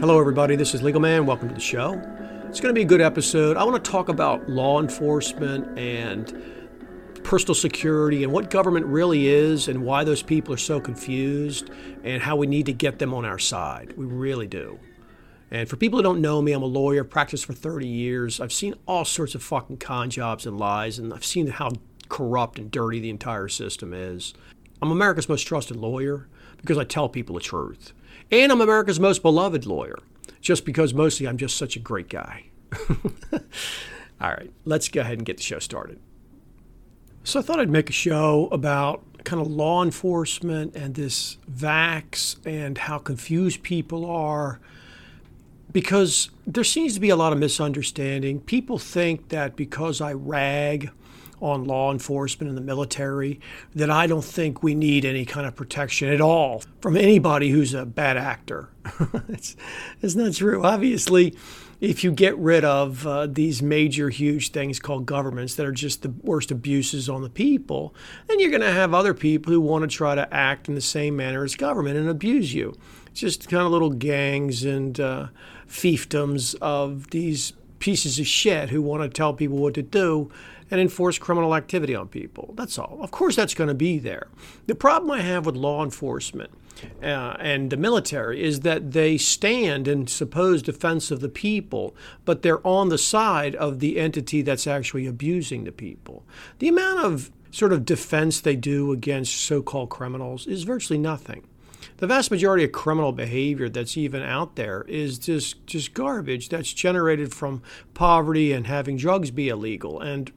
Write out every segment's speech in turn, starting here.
Hello, everybody. This is Legal Man. Welcome to the show. It's going to be a good episode. I want to talk about law enforcement and personal security and what government really is and why those people are so confused and how we need to get them on our side. We really do. And for people who don't know me, I'm a lawyer, practiced for 30 years. I've seen all sorts of fucking con jobs and lies, and I've seen how corrupt and dirty the entire system is. I'm America's most trusted lawyer because I tell people the truth. And I'm America's most beloved lawyer just because mostly I'm just such a great guy. All right, let's go ahead and get the show started. So I thought I'd make a show about kind of law enforcement and this vax and how confused people are because there seems to be a lot of misunderstanding. People think that because I rag on law enforcement and the military that I don't think we need any kind of protection at all from anybody who's a bad actor. it's, it's not true. Obviously, if you get rid of uh, these major, huge things called governments that are just the worst abuses on the people, then you're going to have other people who want to try to act in the same manner as government and abuse you. Just kind of little gangs and uh, fiefdoms of these pieces of shit who want to tell people what to do and enforce criminal activity on people. That's all. Of course, that's going to be there. The problem I have with law enforcement uh, and the military is that they stand in supposed defense of the people, but they're on the side of the entity that's actually abusing the people. The amount of sort of defense they do against so called criminals is virtually nothing. The vast majority of criminal behavior that's even out there is just, just garbage that's generated from poverty and having drugs be illegal. And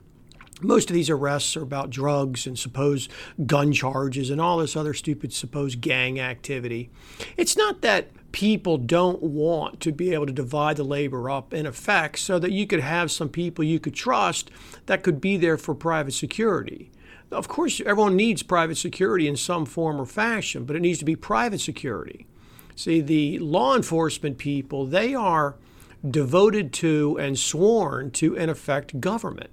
most of these arrests are about drugs and supposed gun charges and all this other stupid supposed gang activity. It's not that people don't want to be able to divide the labor up in effect so that you could have some people you could trust that could be there for private security. Of course, everyone needs private security in some form or fashion, but it needs to be private security. See, the law enforcement people, they are devoted to and sworn to, in effect, government.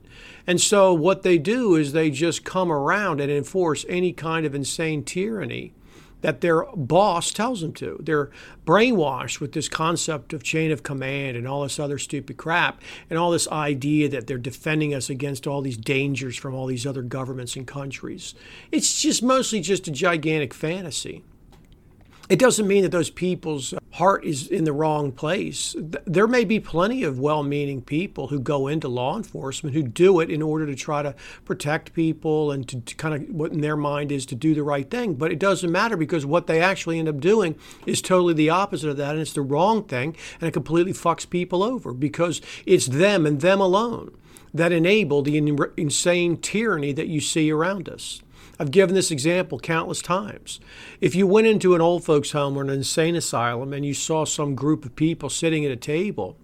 And so what they do is they just come around and enforce any kind of insane tyranny that their boss tells them to. They're brainwashed with this concept of chain of command and all this other stupid crap and all this idea that they're defending us against all these dangers from all these other governments and countries. It's just mostly just a gigantic fantasy. It doesn't mean that those people's heart is in the wrong place. There may be plenty of well meaning people who go into law enforcement who do it in order to try to protect people and to, to, kind of what in their mind is to do the right thing. But it doesn't matter because what they actually end up doing is totally the opposite of that and it's the wrong thing and it completely fucks people over because it's them and them alone that enable the insane tyranny that you see around us. I've given this example countless times. If you went into an old folks' home or an insane asylum and you saw some group of people sitting at a table,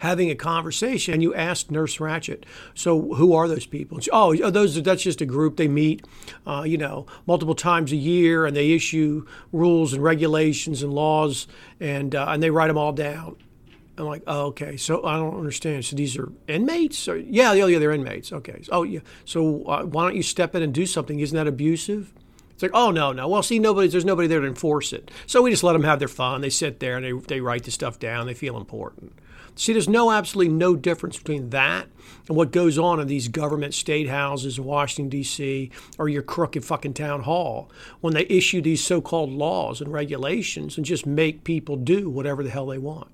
having a conversation and you asked Nurse Ratched, so who are those people? She, oh, those that's just a group. They meet, uh, you know, multiple times a year and they issue rules and regulations and laws and uh, and they write them all down. I'm like, oh, okay. So I don't understand. So these are inmates? Or, yeah, yeah, yeah, they're inmates. Okay. Oh, yeah. So uh, why don't you step in and do something? Isn't that abusive? It's like, oh no, no. Well, see, nobody, there's nobody there to enforce it. So we just let them have their fun. They sit there and they, they write the stuff down. They feel important. See, there's no absolutely no difference between that and what goes on in these government state houses in Washington D.C. or your crooked fucking town hall when they issue these so-called laws and regulations and just make people do whatever the hell they want.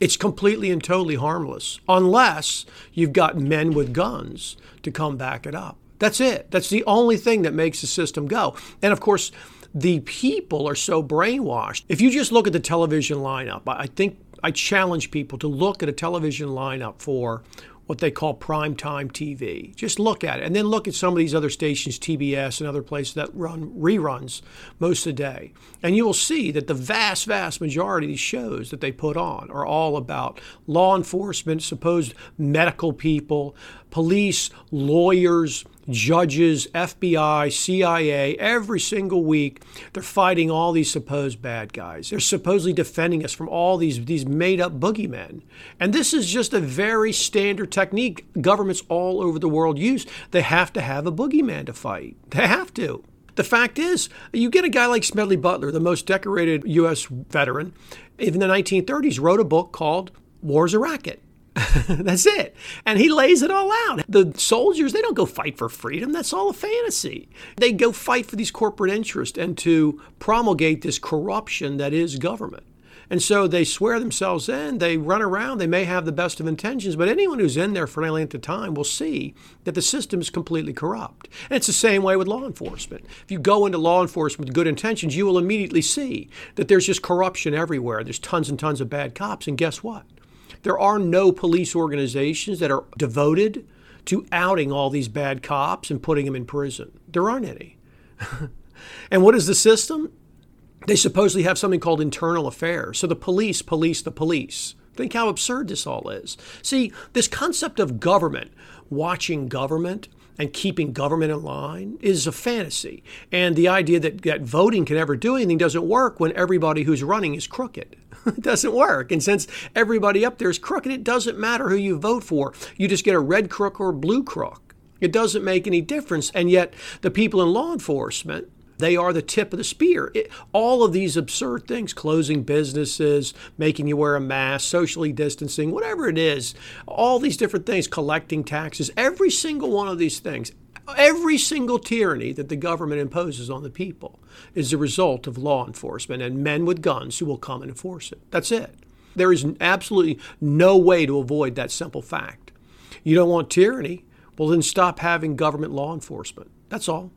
It's completely and totally harmless unless you've got men with guns to come back it up. That's it. That's the only thing that makes the system go. And of course, the people are so brainwashed. If you just look at the television lineup, I think I challenge people to look at a television lineup for what they call primetime TV. Just look at it and then look at some of these other stations, TBS and other places that run reruns most of the day. And you will see that the vast, vast majority of these shows that they put on are all about law enforcement, supposed medical people, police, lawyers, judges, FBI, CIA, every single week, they're fighting all these supposed bad guys. They're supposedly defending us from all these, these made up boogeymen. And this is just a very standard technique governments all over the world use. They have to have a boogeyman to fight. They have to. The fact is, you get a guy like Smedley Butler, the most decorated U.S. veteran, in the 1930s, wrote a book called War's a Racket. That's it. And he lays it all out. The soldiers, they don't go fight for freedom. That's all a fantasy. They go fight for these corporate interests and to promulgate this corruption that is government. And so they swear themselves in, they run around, they may have the best of intentions, but anyone who's in there for any length of time will see that the system is completely corrupt. And it's the same way with law enforcement. If you go into law enforcement with good intentions, you will immediately see that there's just corruption everywhere. There's tons and tons of bad cops. And guess what? There are no police organizations that are devoted to outing all these bad cops and putting them in prison. There aren't any. and what is the system? They supposedly have something called internal affairs. So the police police the police. Think how absurd this all is. See, this concept of government, watching government, and keeping government in line is a fantasy. And the idea that, that voting can ever do anything doesn't work when everybody who's running is crooked. It doesn't work. And since everybody up there is crooked, it doesn't matter who you vote for. You just get a red crook or a blue crook. It doesn't make any difference. And yet, the people in law enforcement they are the tip of the spear. It, all of these absurd things, closing businesses, making you wear a mask, socially distancing, whatever it is, all these different things, collecting taxes, every single one of these things, every single tyranny that the government imposes on the people is the result of law enforcement and men with guns who will come and enforce it. That's it. There is absolutely no way to avoid that simple fact. You don't want tyranny? Well, then stop having government law enforcement. That's all.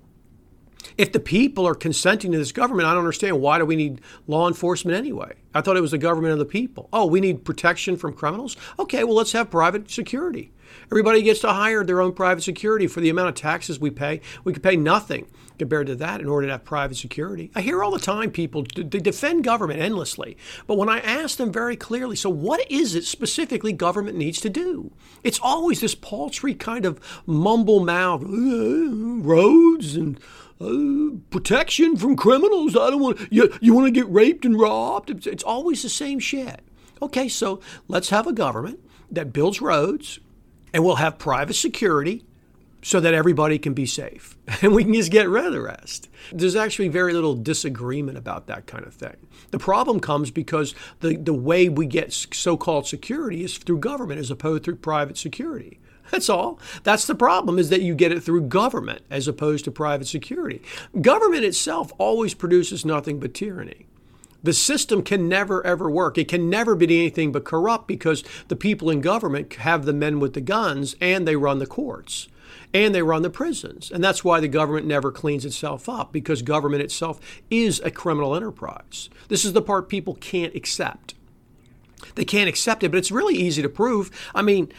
If the people are consenting to this government, I don't understand why do we need law enforcement anyway? I thought it was the government of the people. Oh, we need protection from criminals? Okay, well, let's have private security. Everybody gets to hire their own private security for the amount of taxes we pay. We could pay nothing compared to that in order to have private security. I hear all the time people they defend government endlessly, but when I ask them very clearly, so what is it specifically government needs to do? It's always this paltry kind of mumble mouth, roads and uh, protection from criminals. I don't want you. You want to get raped and robbed. It's, it's always the same shit. Okay, so let's have a government that builds roads, and we'll have private security so that everybody can be safe and we can just get rid of the rest. There's actually very little disagreement about that kind of thing. The problem comes because the, the way we get so called security is through government as opposed to private security. That's all. That's the problem is that you get it through government as opposed to private security. Government itself always produces nothing but tyranny. The system can never ever work. It can never be anything but corrupt because the people in government have the men with the guns and they run the courts and they run the prisons. And that's why the government never cleans itself up because government itself is a criminal enterprise. This is the part people can't accept. They can't accept it, but it's really easy to prove. I mean,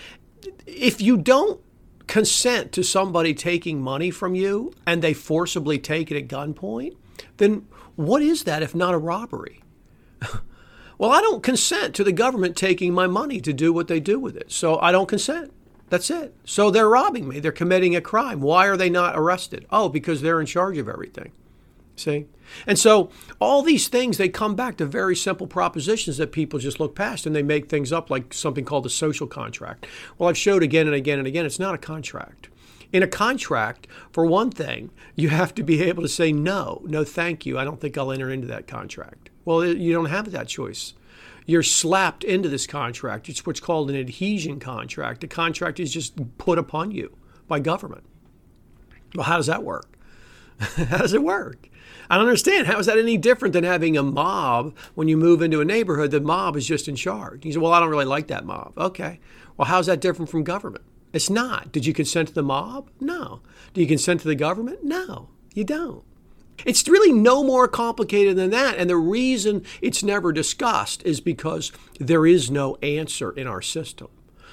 if you don't consent to somebody taking money from you and they forcibly take it at gunpoint, then what is that if not a robbery? well, I don't consent to the government taking my money to do what they do with it. So I don't consent. That's it. So they're robbing me. They're committing a crime. Why are they not arrested? Oh, because they're in charge of everything. See? And so all these things, they come back to very simple propositions that people just look past and they make things up like something called a social contract. Well, I've showed again and again and again, it's not a contract. In a contract, for one thing, you have to be able to say, no, no, thank you. I don't think I'll enter into that contract. Well, you don't have that choice. You're slapped into this contract. It's what's called an adhesion contract. The contract is just put upon you by government. Well, how does that work? how does it work? I don't understand. How is that any different than having a mob when you move into a neighborhood? The mob is just in charge. You say, Well, I don't really like that mob. Okay. Well, how's that different from government? It's not. Did you consent to the mob? No. Do you consent to the government? No, you don't. It's really no more complicated than that. And the reason it's never discussed is because there is no answer in our system.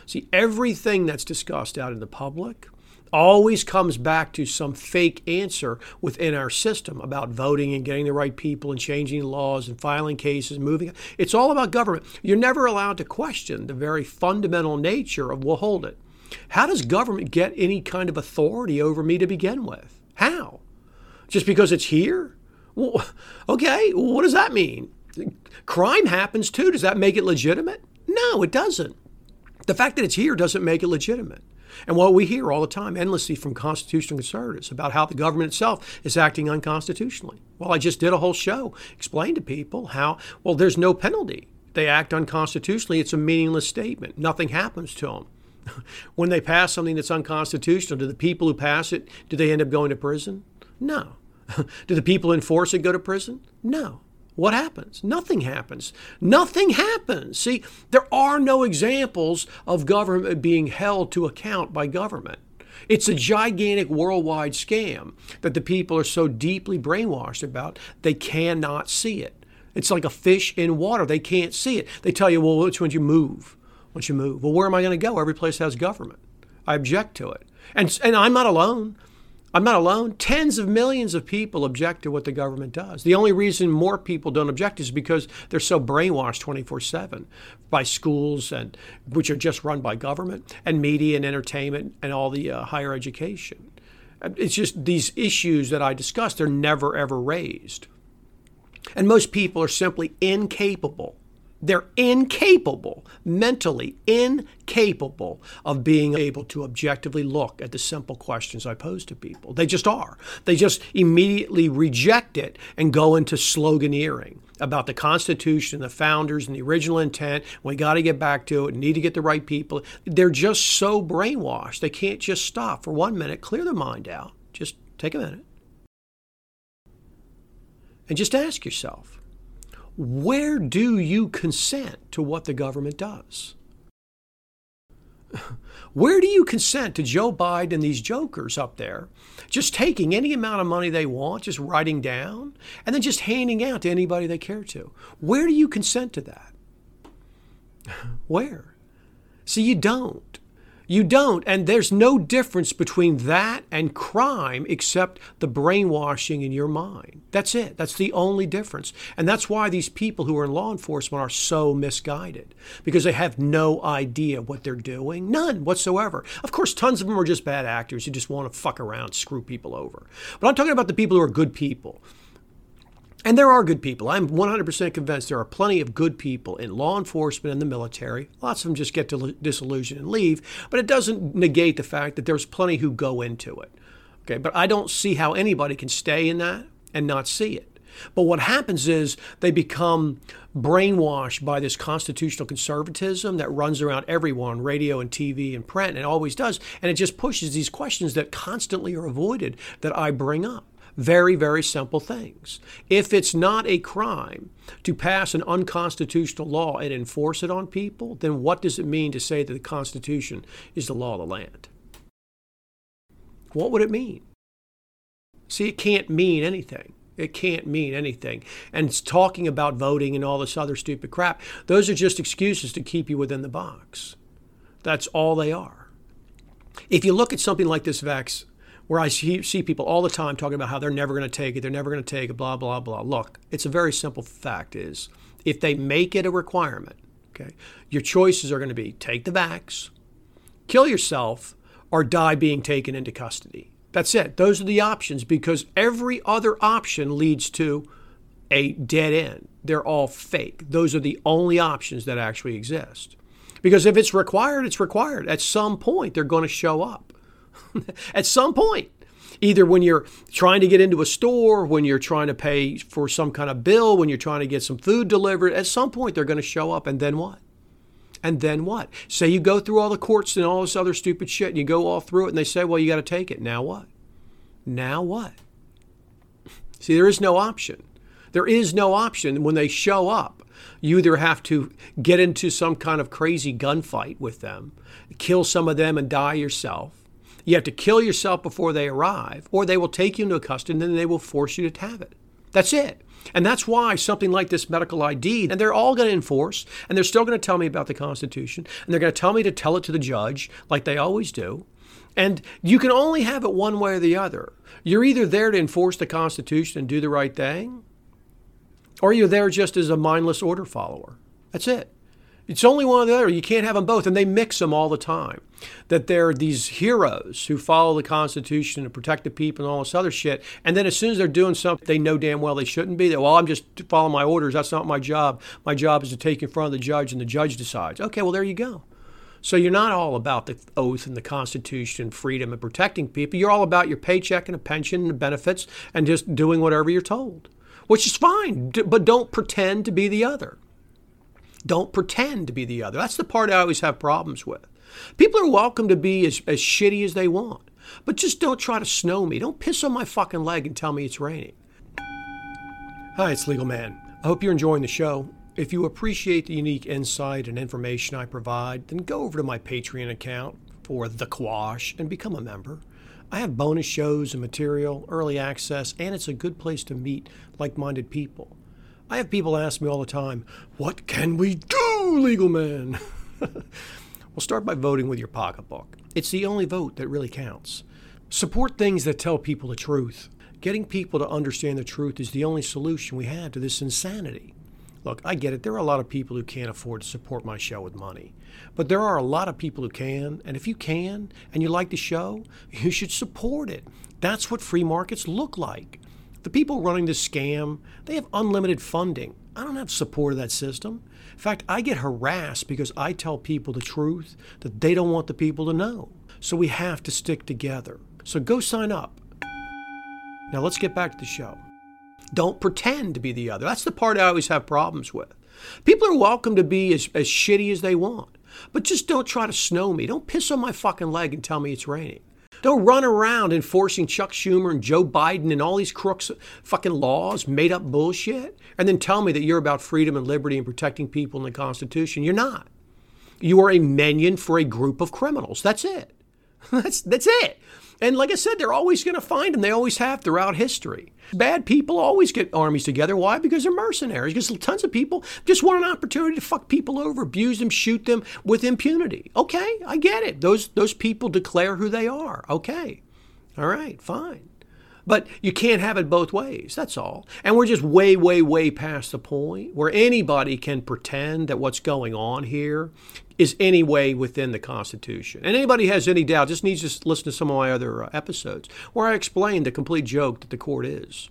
See, everything that's discussed out in the public, always comes back to some fake answer within our system about voting and getting the right people and changing laws and filing cases, moving. It's all about government. You're never allowed to question the very fundamental nature of, well, hold it. How does government get any kind of authority over me to begin with? How? Just because it's here? Well, okay, what does that mean? Crime happens too. Does that make it legitimate? No, it doesn't. The fact that it's here doesn't make it legitimate. And what we hear all the time, endlessly from constitutional conservatives, about how the government itself is acting unconstitutionally. Well, I just did a whole show, explain to people how, well, there's no penalty. They act unconstitutionally. It's a meaningless statement. Nothing happens to them. when they pass something that's unconstitutional, do the people who pass it, do they end up going to prison? No. do the people enforce it go to prison? No. What happens? Nothing happens. Nothing happens. See, there are no examples of government being held to account by government. It's a gigantic worldwide scam that the people are so deeply brainwashed about, they cannot see it. It's like a fish in water. They can't see it. They tell you, well, which one you move? Once you move, well, where am I going to go? Every place has government. I object to it. And, and I'm not alone. I'm not alone. Tens of millions of people object to what the government does. The only reason more people don't object is because they're so brainwashed 24 7 by schools, and which are just run by government, and media and entertainment and all the uh, higher education. It's just these issues that I discussed, they're never ever raised. And most people are simply incapable they're incapable, mentally incapable, of being able to objectively look at the simple questions I pose to people. They just are. They just immediately reject it and go into sloganeering about the Constitution, the founders, and the original intent. We got to get back to it, need to get the right people. They're just so brainwashed. They can't just stop for one minute, clear their mind out. Just take a minute. And just ask yourself where do you consent to what the government does? Where do you consent to Joe Biden and these jokers up there just taking any amount of money they want, just writing down, and then just handing out to anybody they care to? Where do you consent to that? Where? See, you don't. You don't. And there's no difference between that and crime except the brainwashing in your mind. That's it. That's the only difference. And that's why these people who are in law enforcement are so misguided because they have no idea what they're doing. None whatsoever. Of course, tons of them are just bad actors who just want to fuck around, screw people over. But I'm talking about the people who are good people and there are good people. I'm 100% convinced there are plenty of good people in law enforcement and the military. Lots of them just get disillusioned and leave, but it doesn't negate the fact that there's plenty who go into it. Okay, but I don't see how anybody can stay in that and not see it. But what happens is they become brainwashed by this constitutional conservatism that runs around everyone, radio and TV and print, and always does. And it just pushes these questions that constantly are avoided that I bring up. Very, very simple things. If it's not a crime to pass an unconstitutional law and enforce it on people, then what does it mean to say that the Constitution is the law of the land? What would it mean? See, it can't mean anything. It can't mean anything. And it's talking about voting and all this other stupid crap. Those are just excuses to keep you within the box. That's all they are. If you look at something like this vax, where I see, see people all the time talking about how they're never going to take it, they're never going to take it, blah, blah, blah. Look, it's a very simple fact is if they make it a requirement, okay, your choices are going to be take the vax, kill yourself, or die being taken into custody. That's it. Those are the options because every other option leads to a dead end. They're all fake. Those are the only options that actually exist. Because if it's required, it's required. At some point, they're going to show up. at some point. Either when you're trying to get into a store, when you're trying to pay for some kind of bill, when you're trying to get some food delivered, at some point they're going to show up. And then what? And then what? Say you go through all the courts and all this other stupid shit, and you go all through it, and they say, well, you got to take it. Now what? Now what? See, there is no option. There is no option when they show up. You either have to get into some kind of crazy gunfight with them, kill some of them, and die yourself you have to kill yourself before they arrive, or they will take you into custody and then they will force you to have it. That's it. And that's why something like this medical ID, and they're all going to enforce, and they're still going to tell me about the Constitution, and they're going to tell me to tell it to the judge, like they always do. And you can only have it one way or the other. You're either there to enforce the Constitution and do the right thing, or you're there just as a mindless order follower. That's it. It's only one or the other. You can't have them both. And they mix them all the time. That they're these heroes who follow the Constitution and protect the people and all this other shit. And then as soon as they're doing something they know damn well they shouldn't be, that, well, I'm just following my orders. That's not my job. My job is to take in front of the judge and the judge decides. Okay, well, there you go. So you're not all about the oath and the Constitution, freedom and protecting people. You're all about your paycheck and a pension and the benefits and just doing whatever you're told, which is fine. But don't pretend to be the other. Don't pretend to be the other. That's the part I always have problems with. People are welcome to be as, as shitty as they want, but just don't try to snow me. Don't piss on my fucking leg and tell me it's raining. Hi, it's Legal Man. I hope you're enjoying the show. If you appreciate the unique insight and information I provide, then go over to my Patreon account for The Quash and become a member. I have bonus shows and material, early access, and it's a good place to meet like minded people. I have people ask me all the time, What can we do, legal man? well, start by voting with your pocketbook. It's the only vote that really counts. Support things that tell people the truth. Getting people to understand the truth is the only solution we have to this insanity. Look, I get it. There are a lot of people who can't afford to support my show with money. But there are a lot of people who can. And if you can and you like the show, you should support it. That's what free markets look like. The people running this scam, they have unlimited funding. I don't have support of that system. In fact, I get harassed because I tell people the truth that they don't want the people to know. So we have to stick together. So go sign up. Now let's get back to the show. Don't pretend to be the other. That's the part I always have problems with. People are welcome to be as, as shitty as they want, but just don't try to snow me. Don't piss on my fucking leg and tell me it's raining. Don't run around enforcing Chuck Schumer and Joe Biden and all these crooks fucking laws, made up bullshit, and then tell me that you're about freedom and liberty and protecting people in the Constitution. You're not. You are a minion for a group of criminals. That's it. That's that's it. And like I said, they're always going to find them. They always have throughout history. Bad people always get armies together. Why? Because they're mercenaries. Because tons of people just want an opportunity to fuck people over, abuse them, shoot them with impunity. Okay, I get it. Those those people declare who they are. Okay, all right, fine. But you can't have it both ways. That's all. And we're just way, way, way past the point where anybody can pretend that what's going on here is any way within the Constitution. And anybody has any doubt just needs to listen to some of my other uh, episodes where I explain the complete joke that the court is.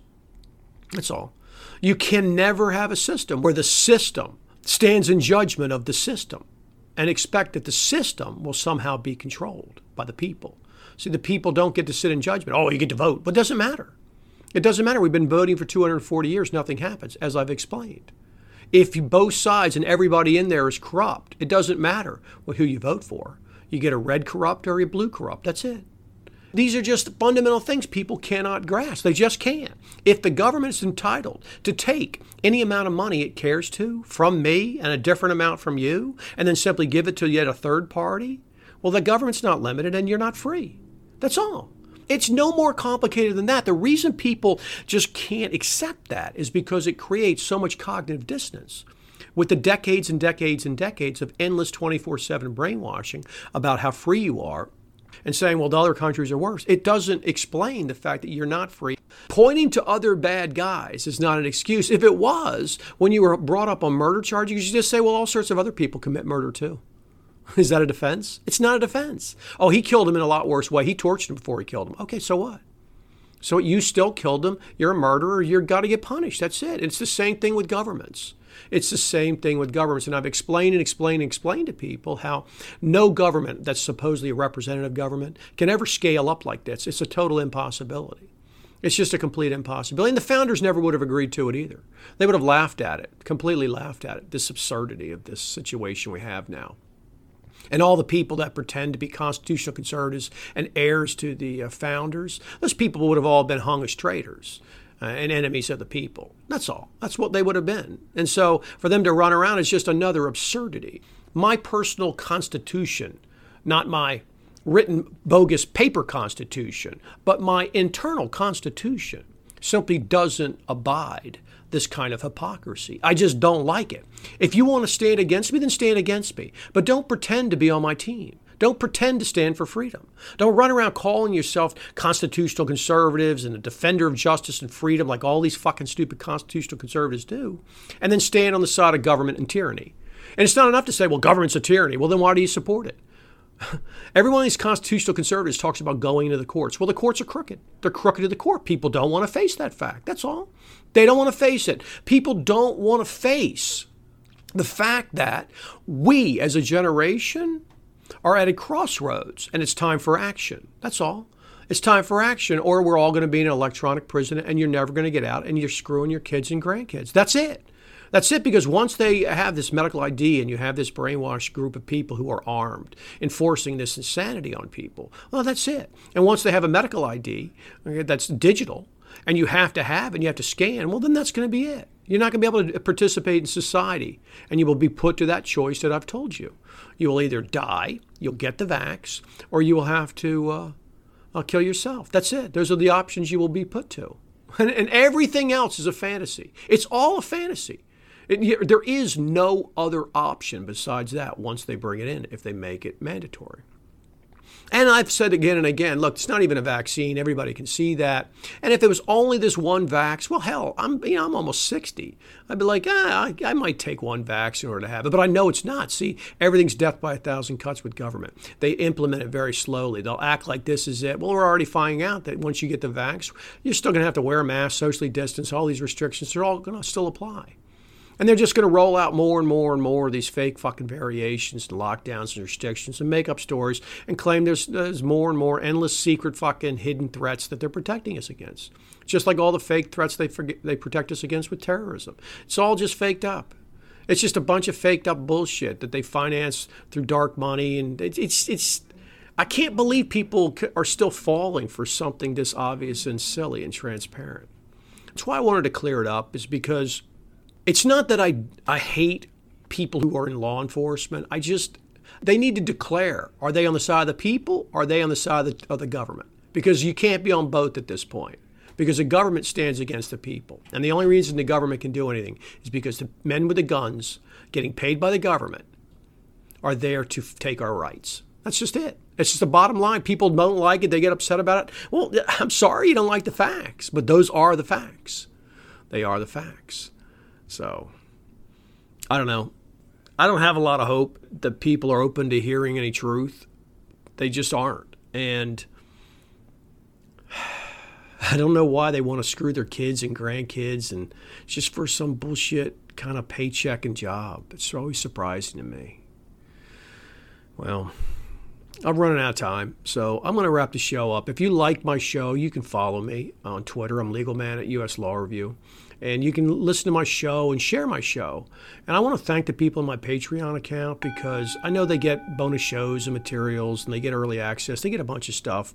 That's all. You can never have a system where the system stands in judgment of the system and expect that the system will somehow be controlled by the people. See, the people don't get to sit in judgment. Oh, you get to vote. But it doesn't matter. It doesn't matter. We've been voting for 240 years. Nothing happens, as I've explained. If both sides and everybody in there is corrupt, it doesn't matter who you vote for. You get a red corrupt or a blue corrupt. That's it. These are just fundamental things people cannot grasp. They just can't. If the government is entitled to take any amount of money it cares to from me and a different amount from you, and then simply give it to yet a third party, well, the government's not limited and you're not free. That's all. It's no more complicated than that. The reason people just can't accept that is because it creates so much cognitive dissonance. With the decades and decades and decades of endless 24 7 brainwashing about how free you are, and saying, well, the other countries are worse. It doesn't explain the fact that you're not free. Pointing to other bad guys is not an excuse. If it was, when you were brought up on murder charges, you just say, well, all sorts of other people commit murder too. Is that a defense? It's not a defense. Oh, he killed him in a lot worse way. He tortured him before he killed him. Okay, so what? So you still killed him. You're a murderer. You've got to get punished. That's it. It's the same thing with governments. It's the same thing with governments. And I've explained and explained and explained to people how no government that's supposedly a representative government can ever scale up like this. It's a total impossibility. It's just a complete impossibility. And the founders never would have agreed to it either. They would have laughed at it, completely laughed at it, this absurdity of this situation we have now and all the people that pretend to be constitutional conservatives and heirs to the uh, founders, those people would have all been hung as traitors. Uh, and enemies of the people. That's all. That's what they would have been. And so for them to run around is just another absurdity. My personal constitution, not my written bogus paper constitution, but my internal constitution simply doesn't abide this kind of hypocrisy. I just don't like it. If you want to stand against me, then stand against me. But don't pretend to be on my team. Don't pretend to stand for freedom. Don't run around calling yourself constitutional conservatives and a defender of justice and freedom like all these fucking stupid constitutional conservatives do, and then stand on the side of government and tyranny. And it's not enough to say, well, government's a tyranny. Well, then why do you support it? Every one of these constitutional conservatives talks about going to the courts. Well, the courts are crooked. They're crooked to the core. People don't want to face that fact. That's all. They don't want to face it. People don't want to face the fact that we as a generation are at a crossroads and it's time for action. That's all. It's time for action, or we're all going to be in an electronic prison and you're never going to get out and you're screwing your kids and grandkids. That's it. That's it because once they have this medical ID and you have this brainwashed group of people who are armed enforcing this insanity on people, well, that's it. And once they have a medical ID okay, that's digital and you have to have and you have to scan, well, then that's going to be it. You're not going to be able to participate in society and you will be put to that choice that I've told you. You will either die, you'll get the vax, or you will have to uh, uh, kill yourself. That's it. Those are the options you will be put to. And, and everything else is a fantasy. It's all a fantasy. It, there is no other option besides that once they bring it in if they make it mandatory. And I've said again and again, look, it's not even a vaccine. Everybody can see that. And if it was only this one vax, well, hell, I'm you know I'm almost 60. I'd be like, ah, I, I might take one vax in order to have it, but I know it's not. See, everything's death by a thousand cuts with government. They implement it very slowly. They'll act like this is it. Well, we're already finding out that once you get the vax, you're still going to have to wear a mask, socially distance, all these restrictions. They're all going to still apply. And they're just going to roll out more and more and more of these fake fucking variations and lockdowns and restrictions and make up stories and claim there's, there's more and more endless secret fucking hidden threats that they're protecting us against. Just like all the fake threats they, forget, they protect us against with terrorism. It's all just faked up. It's just a bunch of faked up bullshit that they finance through dark money. And it's, it's, it's I can't believe people are still falling for something this obvious and silly and transparent. That's why I wanted to clear it up, is because – it's not that I I hate people who are in law enforcement. I just they need to declare: are they on the side of the people? Or are they on the side of the, of the government? Because you can't be on both at this point. Because the government stands against the people, and the only reason the government can do anything is because the men with the guns, getting paid by the government, are there to take our rights. That's just it. It's just the bottom line. People don't like it. They get upset about it. Well, I'm sorry you don't like the facts, but those are the facts. They are the facts. So I don't know. I don't have a lot of hope that people are open to hearing any truth. They just aren't. And I don't know why they want to screw their kids and grandkids and just for some bullshit kind of paycheck and job. It's always surprising to me. Well, I'm running out of time, so I'm going to wrap the show up. If you like my show, you can follow me on Twitter. I'm Legal Man at US Law Review and you can listen to my show and share my show. And I want to thank the people in my Patreon account because I know they get bonus shows and materials and they get early access. They get a bunch of stuff.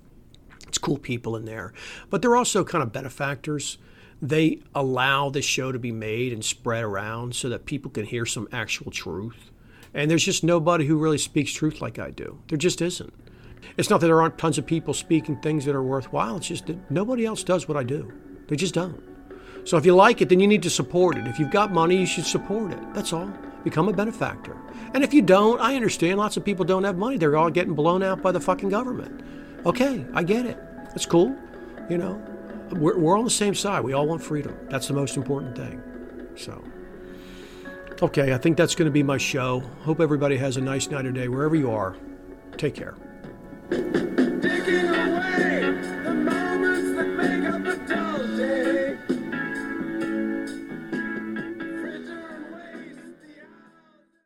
It's cool people in there. But they're also kind of benefactors. They allow this show to be made and spread around so that people can hear some actual truth. And there's just nobody who really speaks truth like I do. There just isn't. It's not that there aren't tons of people speaking things that are worthwhile. It's just that nobody else does what I do. They just don't. So if you like it, then you need to support it. If you've got money, you should support it. That's all. Become a benefactor. And if you don't, I understand lots of people don't have money. They're all getting blown out by the fucking government. Okay, I get it. That's cool. You know, we're, we're on the same side. We all want freedom. That's the most important thing. So, okay, I think that's going to be my show. Hope everybody has a nice night or day wherever you are. Take care.